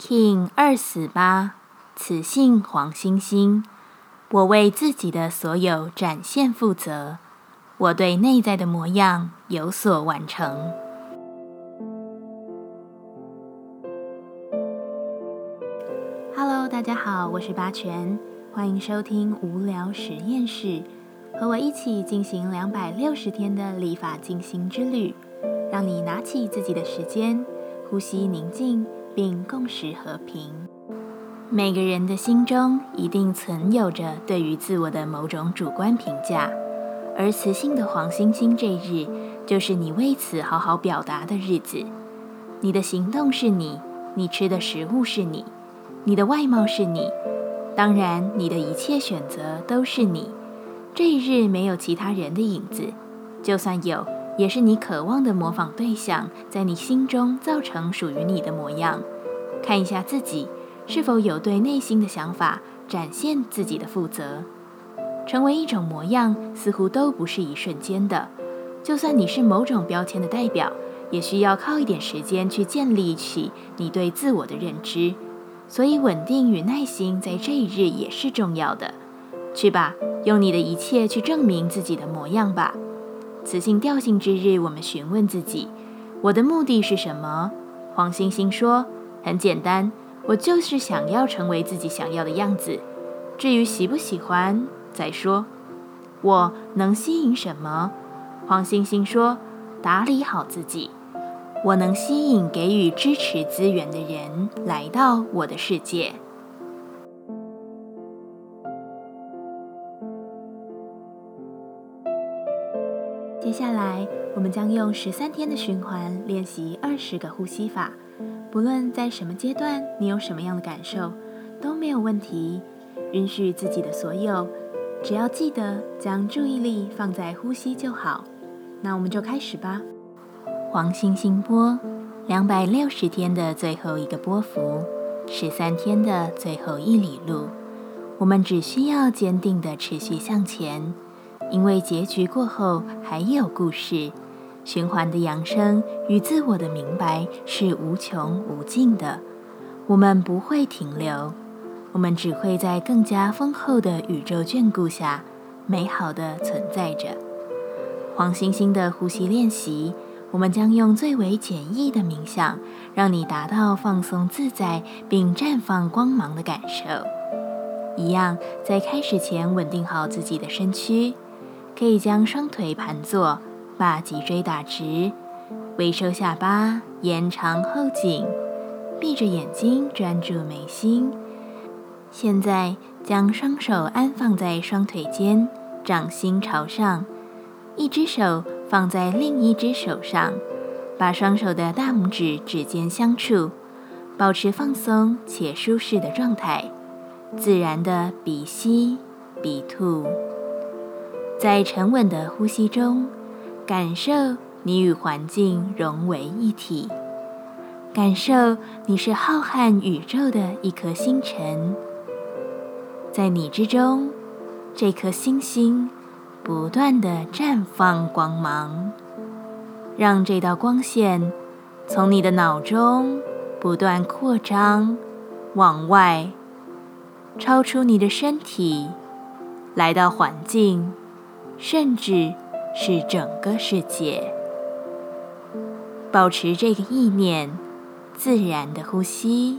King 二四八，此姓黄星星。我为自己的所有展现负责，我对内在的模样有所完成。Hello，大家好，我是八全，欢迎收听无聊实验室，和我一起进行两百六十天的立法进行之旅，让你拿起自己的时间，呼吸宁静。并共识和平。每个人的心中一定存有着对于自我的某种主观评价，而雌性的黄星星这日，就是你为此好好表达的日子。你的行动是你，你吃的食物是你，你的外貌是你，当然，你的一切选择都是你。这一日没有其他人的影子，就算有。也是你渴望的模仿对象，在你心中造成属于你的模样。看一下自己是否有对内心的想法展现自己的负责。成为一种模样，似乎都不是一瞬间的。就算你是某种标签的代表，也需要靠一点时间去建立起你对自我的认知。所以，稳定与耐心在这一日也是重要的。去吧，用你的一切去证明自己的模样吧。雌性调性之日，我们询问自己：我的目的是什么？黄星星说：“很简单，我就是想要成为自己想要的样子。至于喜不喜欢，再说。我能吸引什么？”黄星星说：“打理好自己。我能吸引给予支持资源的人来到我的世界。”接下来，我们将用十三天的循环练习二十个呼吸法。不论在什么阶段，你有什么样的感受，都没有问题。允许自己的所有，只要记得将注意力放在呼吸就好。那我们就开始吧。黄星星波，两百六十天的最后一个波幅，十三天的最后一里路，我们只需要坚定的持续向前。因为结局过后还有故事，循环的扬升与自我的明白是无穷无尽的。我们不会停留，我们只会在更加丰厚的宇宙眷顾下，美好的存在着。黄星星的呼吸练习，我们将用最为简易的冥想，让你达到放松自在并绽放光芒的感受。一样，在开始前稳定好自己的身躯。可以将双腿盘坐，把脊椎打直，微收下巴，延长后颈，闭着眼睛专注眉心。现在将双手安放在双腿间，掌心朝上，一只手放在另一只手上，把双手的大拇指指尖相触，保持放松且舒适的状态，自然的鼻吸鼻吐。在沉稳的呼吸中，感受你与环境融为一体，感受你是浩瀚宇宙的一颗星辰，在你之中，这颗星星不断的绽放光芒，让这道光线从你的脑中不断扩张，往外，超出你的身体，来到环境。甚至是整个世界，保持这个意念，自然的呼吸。